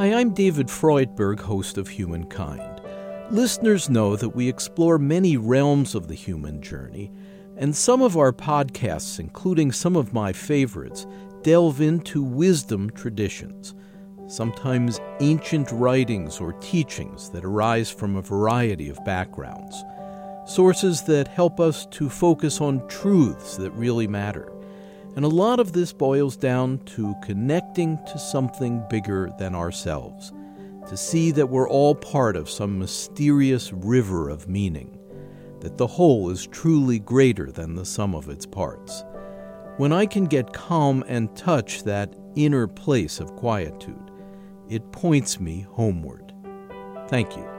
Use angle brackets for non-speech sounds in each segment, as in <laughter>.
Hi, I'm David Freudberg, host of Humankind. Listeners know that we explore many realms of the human journey, and some of our podcasts, including some of my favorites, delve into wisdom traditions, sometimes ancient writings or teachings that arise from a variety of backgrounds, sources that help us to focus on truths that really matter. And a lot of this boils down to connecting to something bigger than ourselves, to see that we're all part of some mysterious river of meaning, that the whole is truly greater than the sum of its parts. When I can get calm and touch that inner place of quietude, it points me homeward. Thank you.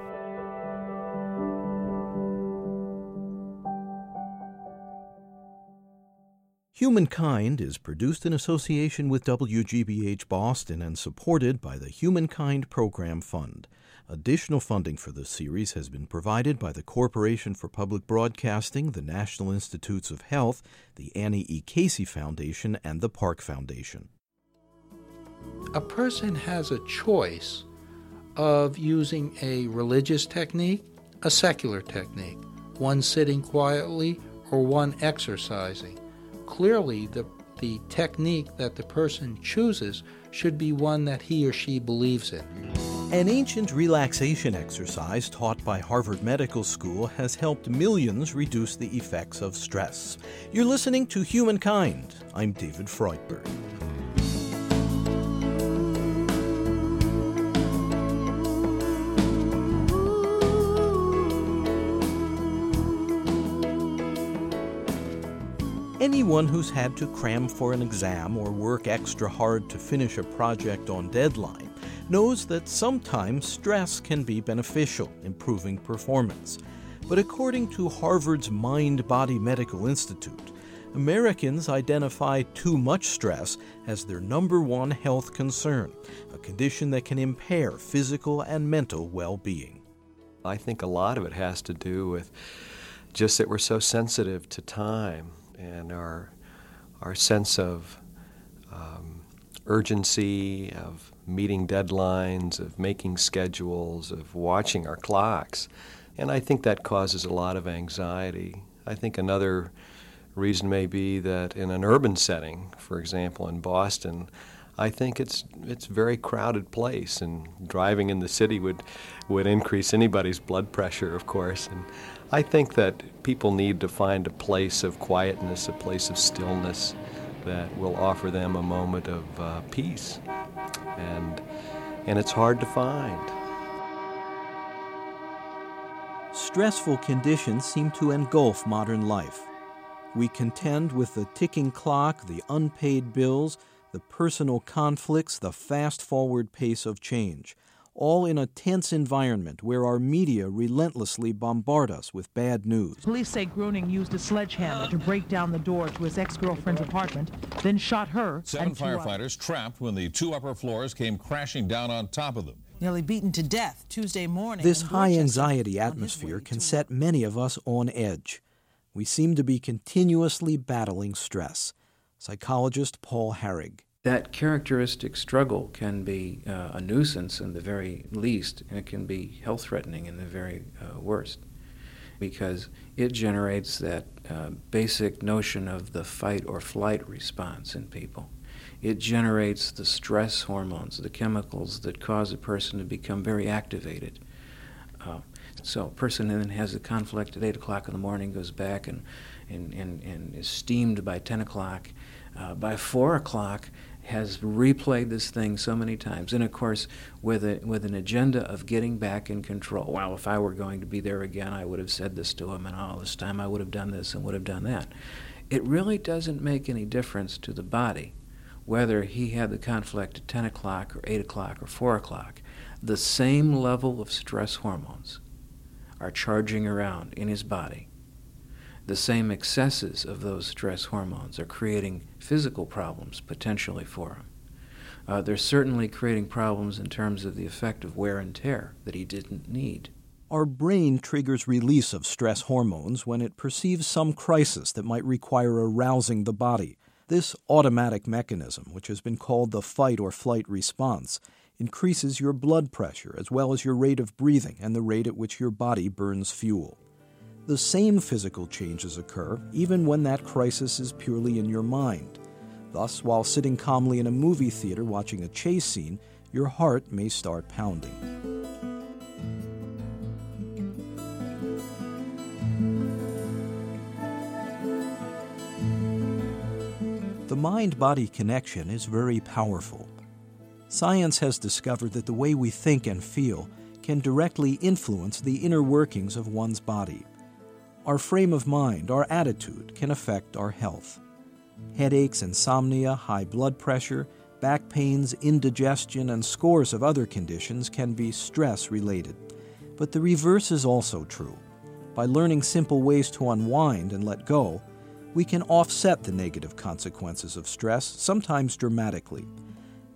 Humankind is produced in association with WGBH Boston and supported by the Humankind Program Fund. Additional funding for this series has been provided by the Corporation for Public Broadcasting, the National Institutes of Health, the Annie E. Casey Foundation, and the Park Foundation. A person has a choice of using a religious technique, a secular technique, one sitting quietly, or one exercising clearly the, the technique that the person chooses should be one that he or she believes in. An ancient relaxation exercise taught by Harvard Medical School has helped millions reduce the effects of stress. You're listening to Humankind. I'm David Freudberg. Anyone who's had to cram for an exam or work extra hard to finish a project on deadline knows that sometimes stress can be beneficial, improving performance. But according to Harvard's Mind Body Medical Institute, Americans identify too much stress as their number one health concern, a condition that can impair physical and mental well being. I think a lot of it has to do with just that we're so sensitive to time and our our sense of um, urgency, of meeting deadlines, of making schedules, of watching our clocks. And I think that causes a lot of anxiety. I think another reason may be that in an urban setting, for example, in Boston, I think it's it's a very crowded place, and driving in the city would would increase anybody's blood pressure, of course. And I think that people need to find a place of quietness, a place of stillness that will offer them a moment of uh, peace. And, and it's hard to find. Stressful conditions seem to engulf modern life. We contend with the ticking clock, the unpaid bills, the personal conflicts, the fast forward pace of change all in a tense environment where our media relentlessly bombard us with bad news. Police say Groening used a sledgehammer to break down the door to his ex girlfriend's apartment, then shot her. Seven firefighters others. trapped when the two upper floors came crashing down on top of them. Nearly beaten to death Tuesday morning. This high anxiety atmosphere can set many of us on edge. We seem to be continuously battling stress. Psychologist Paul Harrig that characteristic struggle can be uh, a nuisance in the very least, and it can be health threatening in the very uh, worst, because it generates that uh, basic notion of the fight or flight response in people. It generates the stress hormones, the chemicals that cause a person to become very activated. Uh, so, a person then has a conflict at 8 o'clock in the morning, goes back and, and, and, and is steamed by 10 o'clock. Uh, by 4 o'clock, has replayed this thing so many times, and of course, with a, with an agenda of getting back in control. Well, if I were going to be there again, I would have said this to him, and all this time I would have done this and would have done that. It really doesn't make any difference to the body whether he had the conflict at 10 o'clock or 8 o'clock or 4 o'clock. The same level of stress hormones are charging around in his body the same excesses of those stress hormones are creating physical problems potentially for him. Uh, they're certainly creating problems in terms of the effect of wear and tear that he didn't need. Our brain triggers release of stress hormones when it perceives some crisis that might require arousing the body. This automatic mechanism, which has been called the fight or flight response, increases your blood pressure as well as your rate of breathing and the rate at which your body burns fuel. The same physical changes occur even when that crisis is purely in your mind. Thus, while sitting calmly in a movie theater watching a chase scene, your heart may start pounding. The mind body connection is very powerful. Science has discovered that the way we think and feel can directly influence the inner workings of one's body. Our frame of mind, our attitude, can affect our health. Headaches, insomnia, high blood pressure, back pains, indigestion, and scores of other conditions can be stress related. But the reverse is also true. By learning simple ways to unwind and let go, we can offset the negative consequences of stress, sometimes dramatically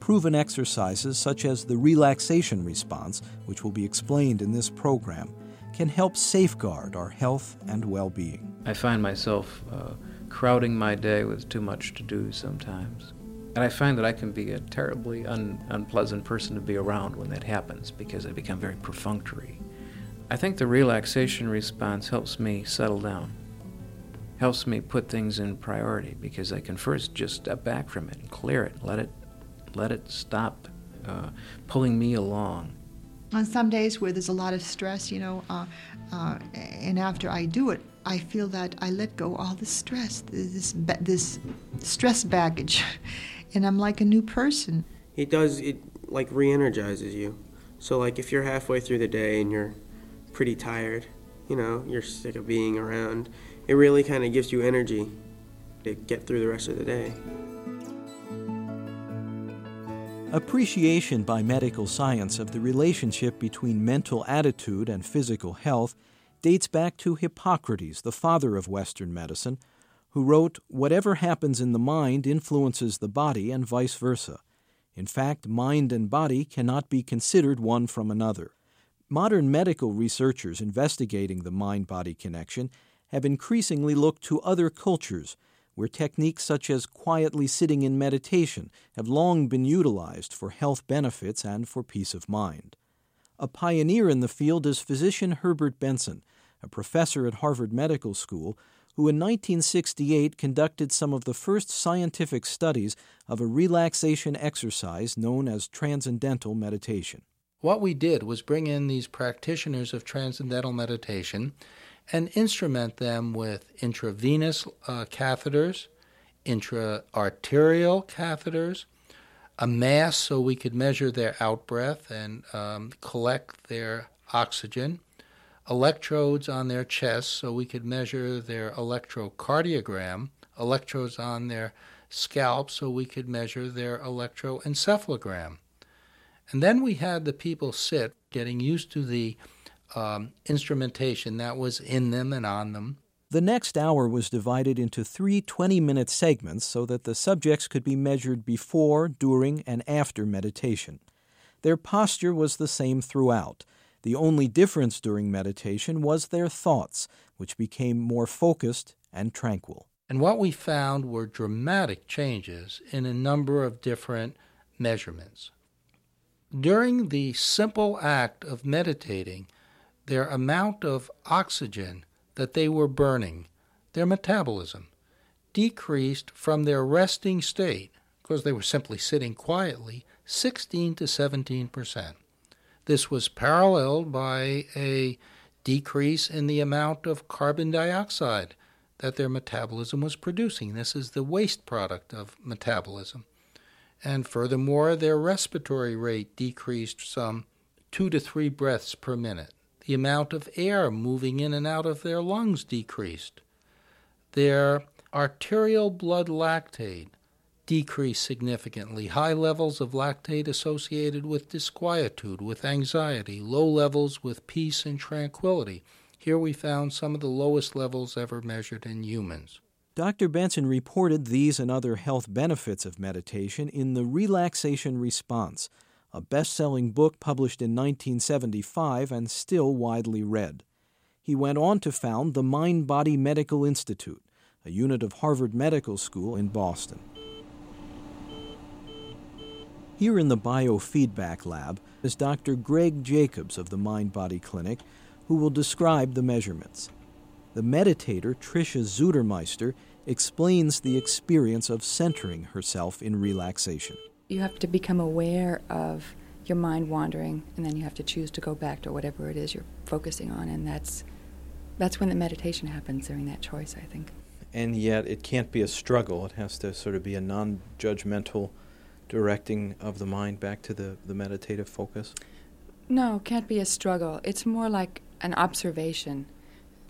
proven exercises such as the relaxation response, which will be explained in this program, can help safeguard our health and well being. I find myself uh, crowding my day with too much to do sometimes. And I find that I can be a terribly un- unpleasant person to be around when that happens because I become very perfunctory. I think the relaxation response helps me settle down, helps me put things in priority because I can first just step back from it and clear it, let it let it stop uh, pulling me along. On some days where there's a lot of stress, you know, uh, uh, and after I do it, I feel that I let go all the stress, this this stress baggage, <laughs> and I'm like a new person. It does it like re-energizes you. So like if you're halfway through the day and you're pretty tired, you know, you're sick of being around, it really kind of gives you energy to get through the rest of the day. Appreciation by medical science of the relationship between mental attitude and physical health dates back to Hippocrates, the father of Western medicine, who wrote, Whatever happens in the mind influences the body and vice versa. In fact, mind and body cannot be considered one from another. Modern medical researchers investigating the mind body connection have increasingly looked to other cultures where techniques such as quietly sitting in meditation have long been utilized for health benefits and for peace of mind. A pioneer in the field is physician Herbert Benson, a professor at Harvard Medical School, who in 1968 conducted some of the first scientific studies of a relaxation exercise known as transcendental meditation. What we did was bring in these practitioners of transcendental meditation and instrument them with intravenous uh, catheters, intra-arterial catheters, a mask so we could measure their outbreath and um, collect their oxygen, electrodes on their chest so we could measure their electrocardiogram, electrodes on their scalp so we could measure their electroencephalogram. And then we had the people sit, getting used to the um, instrumentation that was in them and on them. The next hour was divided into three 20 minute segments so that the subjects could be measured before, during, and after meditation. Their posture was the same throughout. The only difference during meditation was their thoughts, which became more focused and tranquil. And what we found were dramatic changes in a number of different measurements. During the simple act of meditating, their amount of oxygen that they were burning, their metabolism, decreased from their resting state, because they were simply sitting quietly, 16 to 17 percent. This was paralleled by a decrease in the amount of carbon dioxide that their metabolism was producing. This is the waste product of metabolism. And furthermore, their respiratory rate decreased some two to three breaths per minute the amount of air moving in and out of their lungs decreased. Their arterial blood lactate decreased significantly. High levels of lactate associated with disquietude, with anxiety, low levels with peace and tranquility. Here we found some of the lowest levels ever measured in humans. Dr. Benson reported these and other health benefits of meditation in The Relaxation Response, a best selling book published in 1975 and still widely read. He went on to found the Mind Body Medical Institute, a unit of Harvard Medical School in Boston. Here in the biofeedback lab is Dr. Greg Jacobs of the Mind Body Clinic, who will describe the measurements. The meditator, Tricia Zudermeister, explains the experience of centering herself in relaxation. You have to become aware of your mind wandering, and then you have to choose to go back to whatever it is you're focusing on, and that's that's when the meditation happens during that choice, I think. And yet, it can't be a struggle. It has to sort of be a non-judgmental directing of the mind back to the, the meditative focus. No, it can't be a struggle. It's more like an observation.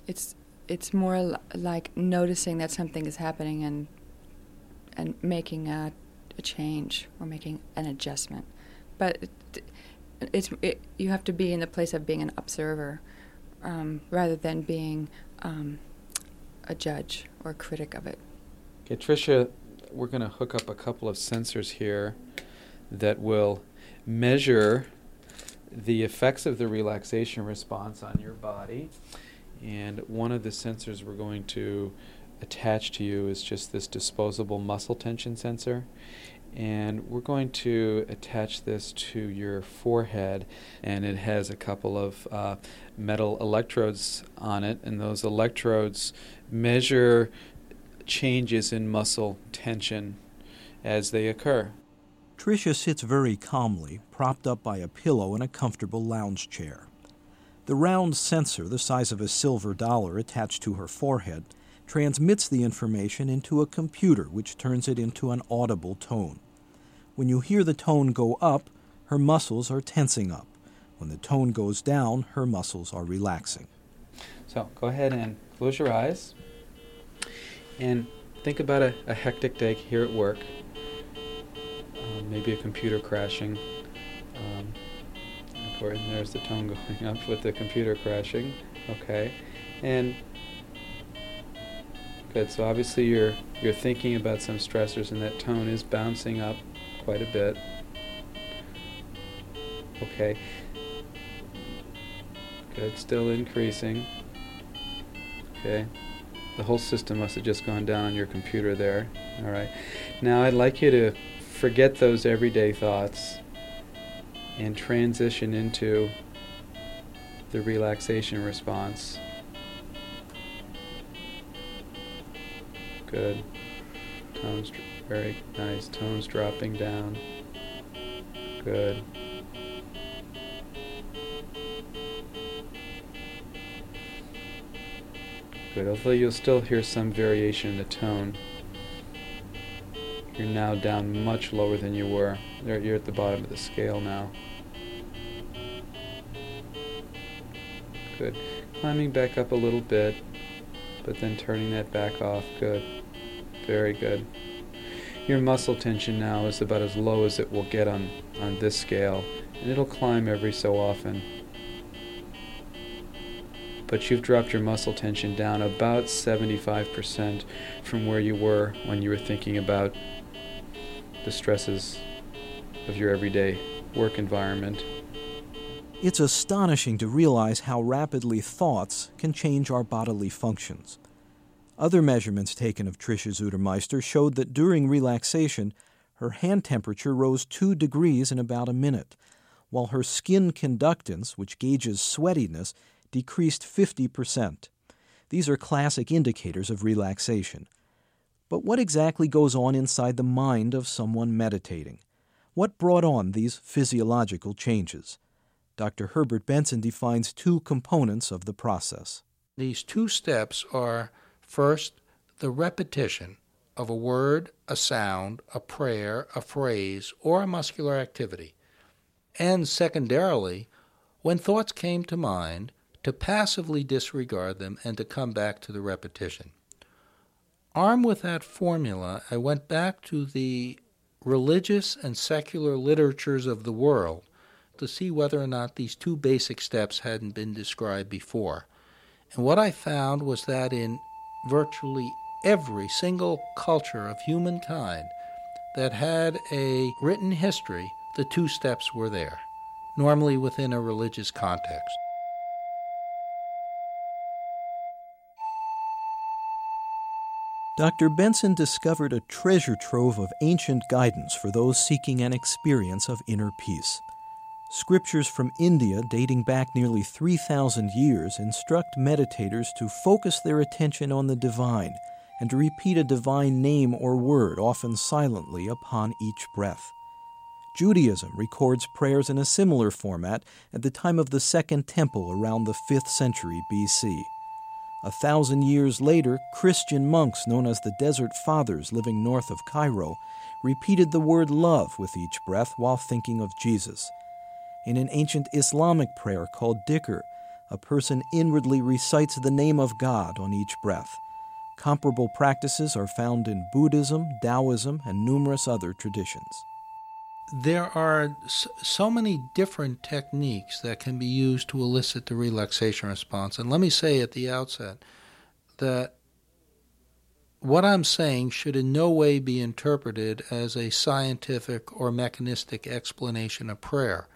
It's it's more l- like noticing that something is happening and and making a, a change or making an adjustment. But it, it's it, you have to be in the place of being an observer um, rather than being um, a judge or a critic of it. Okay, Tricia, we're going to hook up a couple of sensors here that will measure the effects of the relaxation response on your body. And one of the sensors we're going to attach to you is just this disposable muscle tension sensor. And we're going to attach this to your forehead, and it has a couple of uh, metal electrodes on it, and those electrodes measure changes in muscle tension as they occur. Tricia sits very calmly, propped up by a pillow in a comfortable lounge chair. The round sensor, the size of a silver dollar attached to her forehead, transmits the information into a computer which turns it into an audible tone. When you hear the tone go up, her muscles are tensing up. When the tone goes down, her muscles are relaxing. So go ahead and close your eyes and think about a, a hectic day here at work. Um, maybe a computer crashing. Um, course, there's the tone going up with the computer crashing. Okay, and So obviously you're you're thinking about some stressors, and that tone is bouncing up quite a bit. Okay. Good. Still increasing. Okay. The whole system must have just gone down on your computer there. All right. Now I'd like you to forget those everyday thoughts and transition into the relaxation response. Good. Tones very nice. Tones dropping down. Good. Good. Although you'll still hear some variation in the tone. You're now down much lower than you were. You're at the bottom of the scale now. Good. Climbing back up a little bit, but then turning that back off. Good. Very good. Your muscle tension now is about as low as it will get on, on this scale, and it'll climb every so often. But you've dropped your muscle tension down about 75% from where you were when you were thinking about the stresses of your everyday work environment. It's astonishing to realize how rapidly thoughts can change our bodily functions. Other measurements taken of Tricia Zudermeister showed that during relaxation, her hand temperature rose 2 degrees in about a minute, while her skin conductance, which gauges sweatiness, decreased 50%. These are classic indicators of relaxation. But what exactly goes on inside the mind of someone meditating? What brought on these physiological changes? Dr. Herbert Benson defines two components of the process. These two steps are first, the repetition of a word, a sound, a prayer, a phrase, or a muscular activity. And secondarily, when thoughts came to mind, to passively disregard them and to come back to the repetition. Armed with that formula, I went back to the religious and secular literatures of the world to see whether or not these two basic steps hadn't been described before. And what I found was that in virtually every single culture of humankind that had a written history, the two steps were there, normally within a religious context. Dr. Benson discovered a treasure trove of ancient guidance for those seeking an experience of inner peace. Scriptures from India, dating back nearly 3,000 years, instruct meditators to focus their attention on the divine and to repeat a divine name or word, often silently, upon each breath. Judaism records prayers in a similar format at the time of the Second Temple around the 5th century BC. A thousand years later, Christian monks known as the Desert Fathers living north of Cairo repeated the word love with each breath while thinking of Jesus. In an ancient Islamic prayer called dhikr, a person inwardly recites the name of God on each breath. Comparable practices are found in Buddhism, Taoism, and numerous other traditions. There are so many different techniques that can be used to elicit the relaxation response. And let me say at the outset that what I'm saying should in no way be interpreted as a scientific or mechanistic explanation of prayer.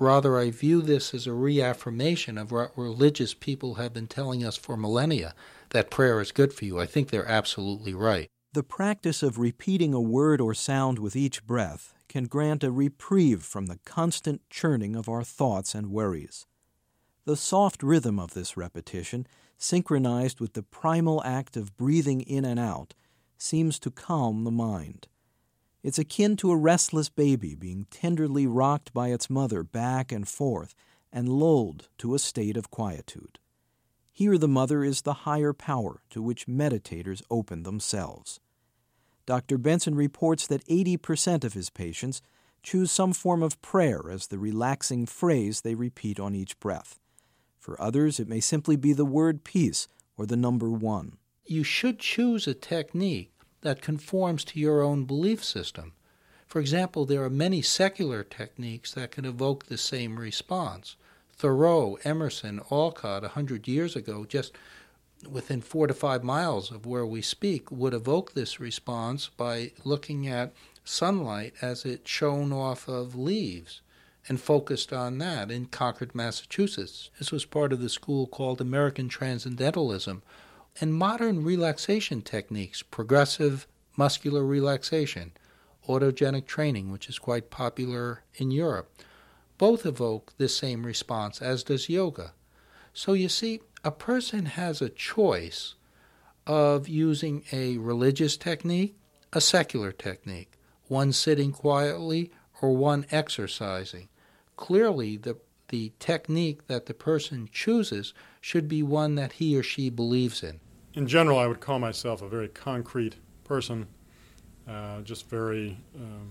Rather, I view this as a reaffirmation of what religious people have been telling us for millennia that prayer is good for you. I think they're absolutely right. The practice of repeating a word or sound with each breath can grant a reprieve from the constant churning of our thoughts and worries. The soft rhythm of this repetition, synchronized with the primal act of breathing in and out, seems to calm the mind. It's akin to a restless baby being tenderly rocked by its mother back and forth and lulled to a state of quietude. Here, the mother is the higher power to which meditators open themselves. Dr. Benson reports that 80% of his patients choose some form of prayer as the relaxing phrase they repeat on each breath. For others, it may simply be the word peace or the number one. You should choose a technique that conforms to your own belief system. For example, there are many secular techniques that can evoke the same response. Thoreau, Emerson, Alcott, a hundred years ago, just within four to five miles of where we speak, would evoke this response by looking at sunlight as it shone off of leaves and focused on that in Concord, Massachusetts. This was part of the school called American Transcendentalism, and modern relaxation techniques, progressive muscular relaxation, autogenic training, which is quite popular in Europe, both evoke this same response, as does yoga. So you see, a person has a choice of using a religious technique, a secular technique, one sitting quietly, or one exercising. Clearly, the, the technique that the person chooses should be one that he or she believes in. In general, I would call myself a very concrete person, uh, just very um,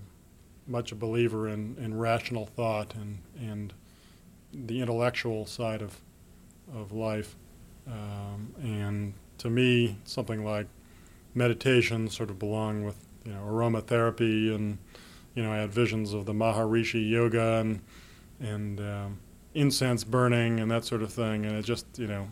much a believer in, in rational thought and, and the intellectual side of, of life. Um, and to me, something like meditation sort of belong with you know aromatherapy and you know I had visions of the Maharishi yoga and and um, incense burning and that sort of thing. And it just you know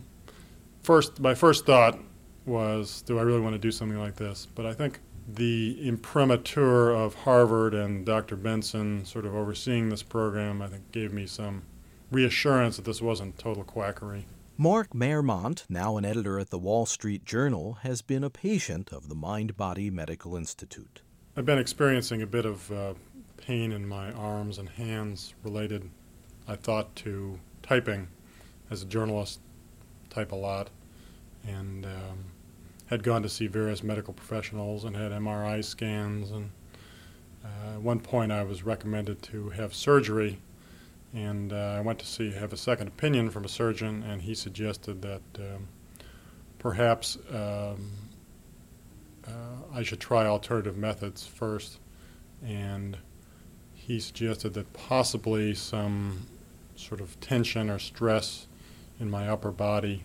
first my first thought was, do I really want to do something like this? But I think the imprimatur of Harvard and Dr. Benson sort of overseeing this program, I think, gave me some reassurance that this wasn't total quackery. Mark Maremont, now an editor at the Wall Street Journal, has been a patient of the Mind Body Medical Institute. I've been experiencing a bit of uh, pain in my arms and hands related, I thought, to typing. As a journalist, type a lot. And um, had gone to see various medical professionals and had MRI scans. And uh, at one point, I was recommended to have surgery, and uh, I went to see have a second opinion from a surgeon, and he suggested that um, perhaps um, uh, I should try alternative methods first, and he suggested that possibly some sort of tension or stress in my upper body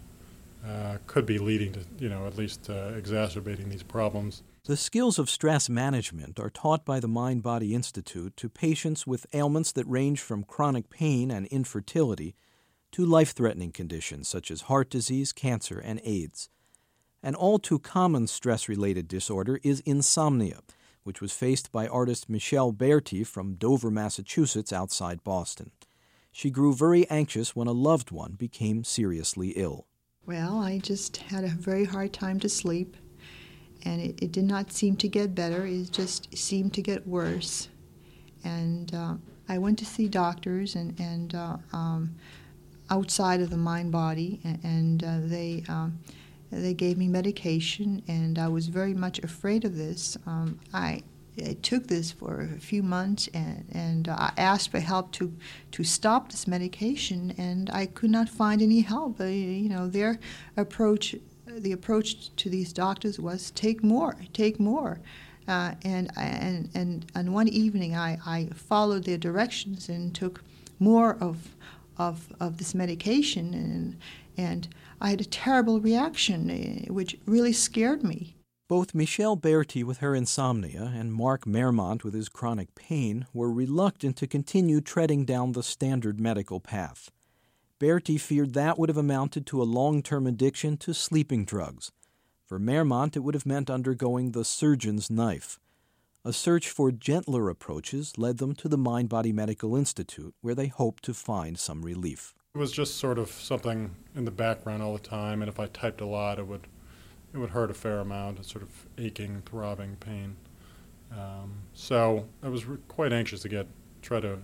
uh, could be leading to, you know, at least uh, exacerbating these problems. The skills of stress management are taught by the Mind Body Institute to patients with ailments that range from chronic pain and infertility to life threatening conditions such as heart disease, cancer, and AIDS. An all too common stress related disorder is insomnia, which was faced by artist Michelle Berti from Dover, Massachusetts, outside Boston. She grew very anxious when a loved one became seriously ill. Well, I just had a very hard time to sleep. and it, it did not seem to get better. It just seemed to get worse. And uh, I went to see doctors and, and uh, um, outside of the mind body, and, and uh, they um, they gave me medication, and I was very much afraid of this. Um, I, I took this for a few months, and, and I asked for help to to stop this medication, and I could not find any help. You know, their approach, the approach to these doctors was take more, take more. Uh, and, and, and, and one evening I, I followed their directions and took more of, of, of this medication, and, and I had a terrible reaction, eh, which really scared me. Both Michelle Berti with her insomnia and Mark Maremont with his chronic pain were reluctant to continue treading down the standard medical path. Berti feared that would have amounted to a long term addiction to sleeping drugs. For Maremont, it would have meant undergoing the surgeon's knife. A search for gentler approaches led them to the Mind Body Medical Institute, where they hoped to find some relief. It was just sort of something in the background all the time, and if I typed a lot, it would it would hurt a fair amount. It's sort of aching, throbbing pain. Um, so I was re- quite anxious to get try to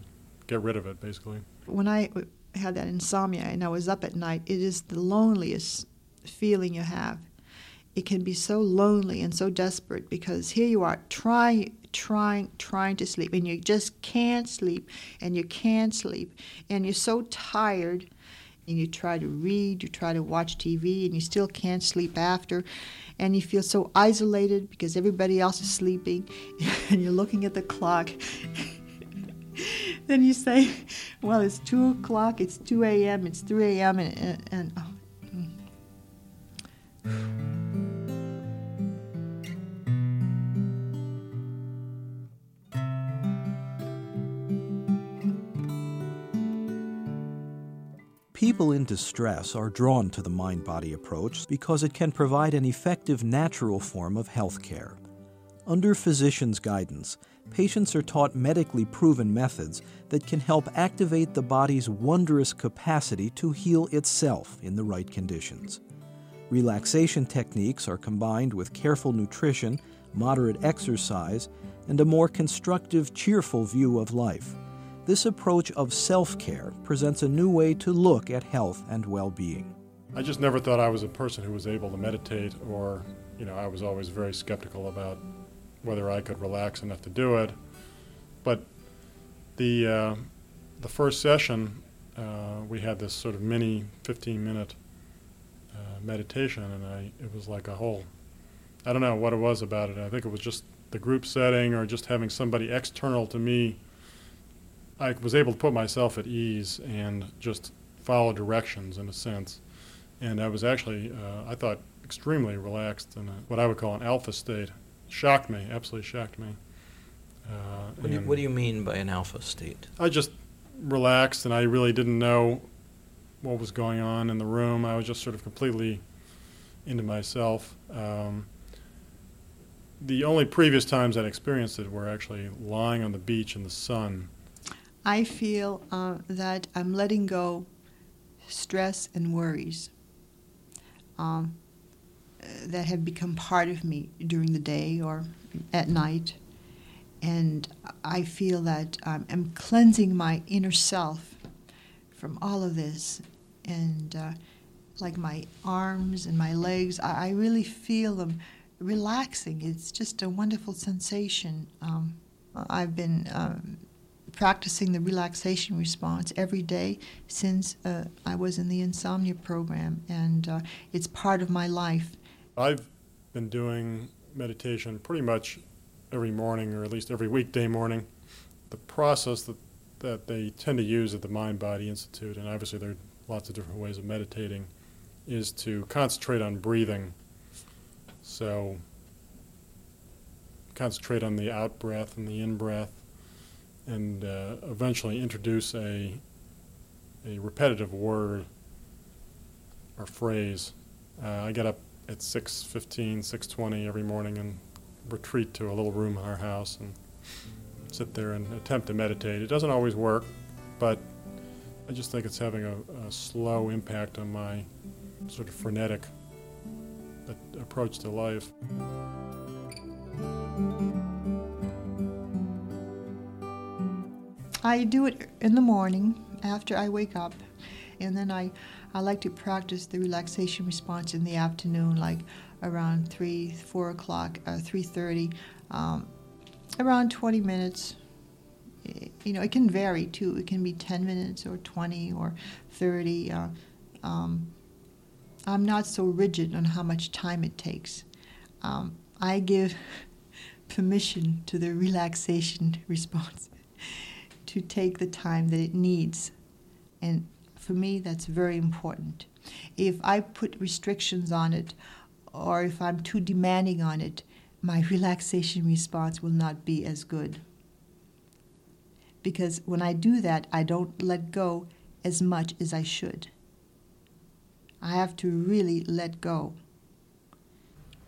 get rid of it, basically. When I had that insomnia and I was up at night, it is the loneliest feeling you have. It can be so lonely and so desperate because here you are trying trying trying to sleep and you just can't sleep and you can't sleep and you're so tired and you try to read you try to watch tv and you still can't sleep after and you feel so isolated because everybody else is sleeping <laughs> and you're looking at the clock. <laughs> Then you say well it's 2 o'clock it's 2 a.m it's 3 a.m and, and, and oh, mm. People in distress are drawn to the mind body approach because it can provide an effective natural form of health care. Under physicians' guidance, patients are taught medically proven methods that can help activate the body's wondrous capacity to heal itself in the right conditions. Relaxation techniques are combined with careful nutrition, moderate exercise, and a more constructive, cheerful view of life. This approach of self care presents a new way to look at health and well being. I just never thought I was a person who was able to meditate, or, you know, I was always very skeptical about whether I could relax enough to do it. But the, uh, the first session, uh, we had this sort of mini 15 minute uh, meditation, and I, it was like a whole, I don't know what it was about it. I think it was just the group setting or just having somebody external to me I was able to put myself at ease and just follow directions in a sense. And I was actually, uh, I thought, extremely relaxed in a, what I would call an alpha state. Shocked me, absolutely shocked me. Uh, what, do you, what do you mean by an alpha state? I just relaxed and I really didn't know what was going on in the room. I was just sort of completely into myself. Um, the only previous times I'd experienced it were actually lying on the beach in the sun I feel uh, that I'm letting go stress and worries um, that have become part of me during the day or at night. And I feel that um, I'm cleansing my inner self from all of this. And uh, like my arms and my legs, I, I, really feel them relaxing. It's just a wonderful sensation. Um, I've been um, practicing the relaxation response every day since uh, I was in the insomnia program, and uh, it's part of my life. I've been doing meditation pretty much every morning, or at least every weekday morning. The process that, that they tend to use at the Mind Body Institute, and obviously there are lots of different ways of meditating, is to concentrate on breathing. So, concentrate on the out breath and the in breath and uh, eventually introduce a, a repetitive word or phrase. Uh, I get up at 6.15, 6.20 every morning and retreat to a little room in our house and sit there and attempt to meditate. It doesn't always work, but I just think it's having a, a slow impact on my sort of frenetic approach to life. I do it in the morning after I wake up, and then I, I like to practice the relaxation response in the afternoon, like around three, four o'clock, uh, three thirty, um, around twenty minutes. You know, it can vary too. It can be ten minutes or twenty or thirty. Uh, um, I'm not so rigid on how much time it takes. Um, I give <laughs> permission to the relaxation <laughs> response to take the time that it needs. And for me, that's very important. If I put restrictions on it, or if I'm too demanding on it, my <laughs> relaxation response will not be as good. Because when I do that, I don't let go as much as I should. I have to really let go.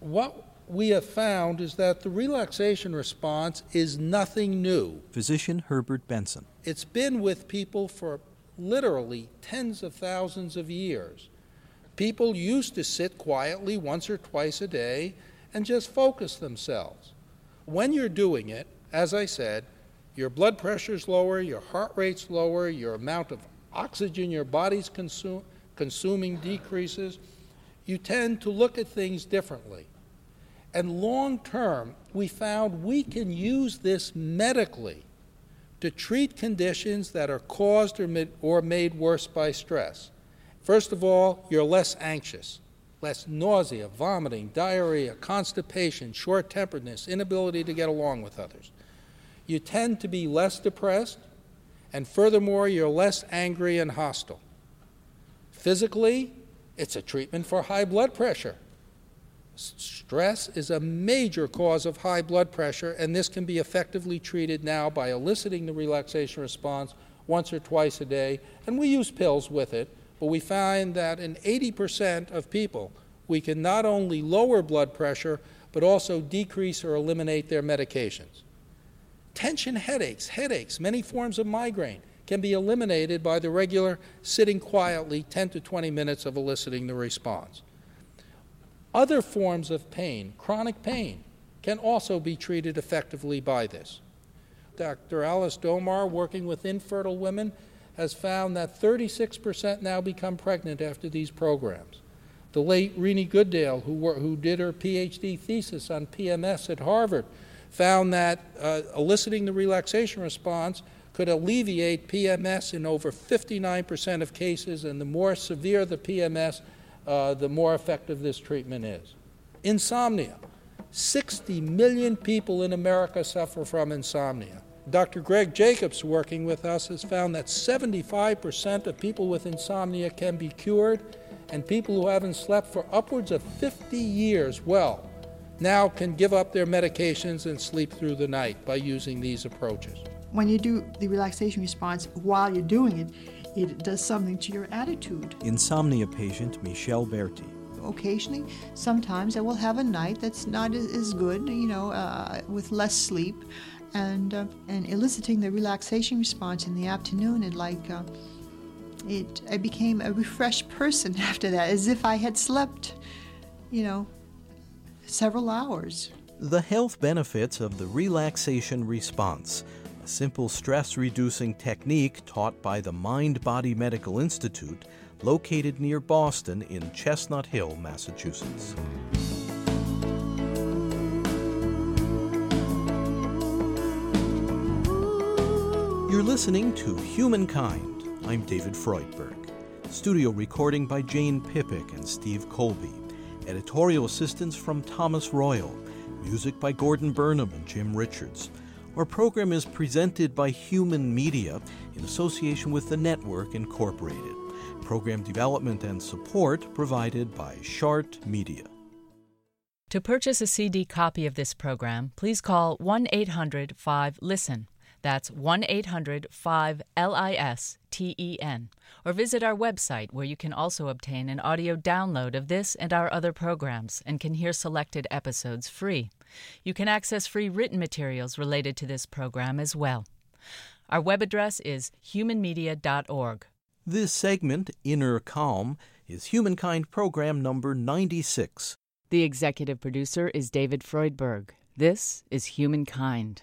What we have found is that the relaxation response is nothing new. Physician Herbert Benson. It's been with people for literally tens of thousands of years. People used to sit quietly once or twice a day and just focus themselves. When you're doing it, as I said, your blood pressure's lower, your heart rate's lower, your amount of oxygen your body's consume, consuming decreases. You tend to look at things differently. And long term, we found we can use this medically to treat conditions that are caused or made, or made worse by stress. First of all, you're less anxious, less nausea, vomiting, diarrhea, constipation, short temperedness, inability to get along with others. You tend to be less depressed, and furthermore, you're less angry and hostile. Physically, it's a treatment for high blood pressure. Stress is a major cause of high blood pressure, and this can be effectively treated now by eliciting the relaxation response once or twice a day. And we use pills with it, but we find that in 80% of people, we can not only lower blood pressure, but also decrease or eliminate their medications. Tension headaches, headaches, many forms of migraine can be eliminated by the regular sitting quietly 10 to 20 minutes of eliciting the response. Other forms of pain, chronic pain, can also be treated effectively by this. Dr. Alice Domar, working with infertile women, has found that 36% now become pregnant after these programs. The late Reni Goodale, who, who did her PhD thesis on PMS at Harvard, found that uh, eliciting the relaxation response could alleviate PMS in over 59% of cases, and the more severe the PMS, uh, the more effective this treatment is. Insomnia. 60 million people in America suffer from insomnia. Dr. Greg Jacobs, working with us, has found that 75% of people with insomnia can be cured, and people who haven't slept for upwards of 50 years well now can give up their medications and sleep through the night by using these approaches. When you do the relaxation response while you're doing it, it does something to your attitude. Insomnia patient Michelle Berti. Occasionally, sometimes I will have a night that's not as good, you know, uh, with less sleep, and uh, and eliciting the relaxation response in the afternoon, and like uh, it, I became a refreshed person <laughs> after that, as if I had slept, you know, several hours. The health benefits of the relaxation response a simple stress reducing technique taught by the Mind Body Medical Institute, located near Boston in Chestnut Hill, Massachusetts. You're listening to Humankind. I'm David Freudberg. Studio recording by Jane Pippick and Steve Colby. Editorial assistance from Thomas Royal. Music by Gordon Burnham and Jim Richards. Our program is presented by Human Media in association with the Network Incorporated. Program development and support provided by Chart Media. To purchase a CD copy of this program, please call 1 800 5 LISTEN. That's 1 800 5 L I S T E N. Or visit our website where you can also obtain an audio download of this and our other programs and can hear selected episodes free. You can access free written materials related to this program as well. Our web address is humanmedia.org. This segment, Inner Calm, is Humankind Program number 96. The executive producer is David Freudberg. This is Humankind.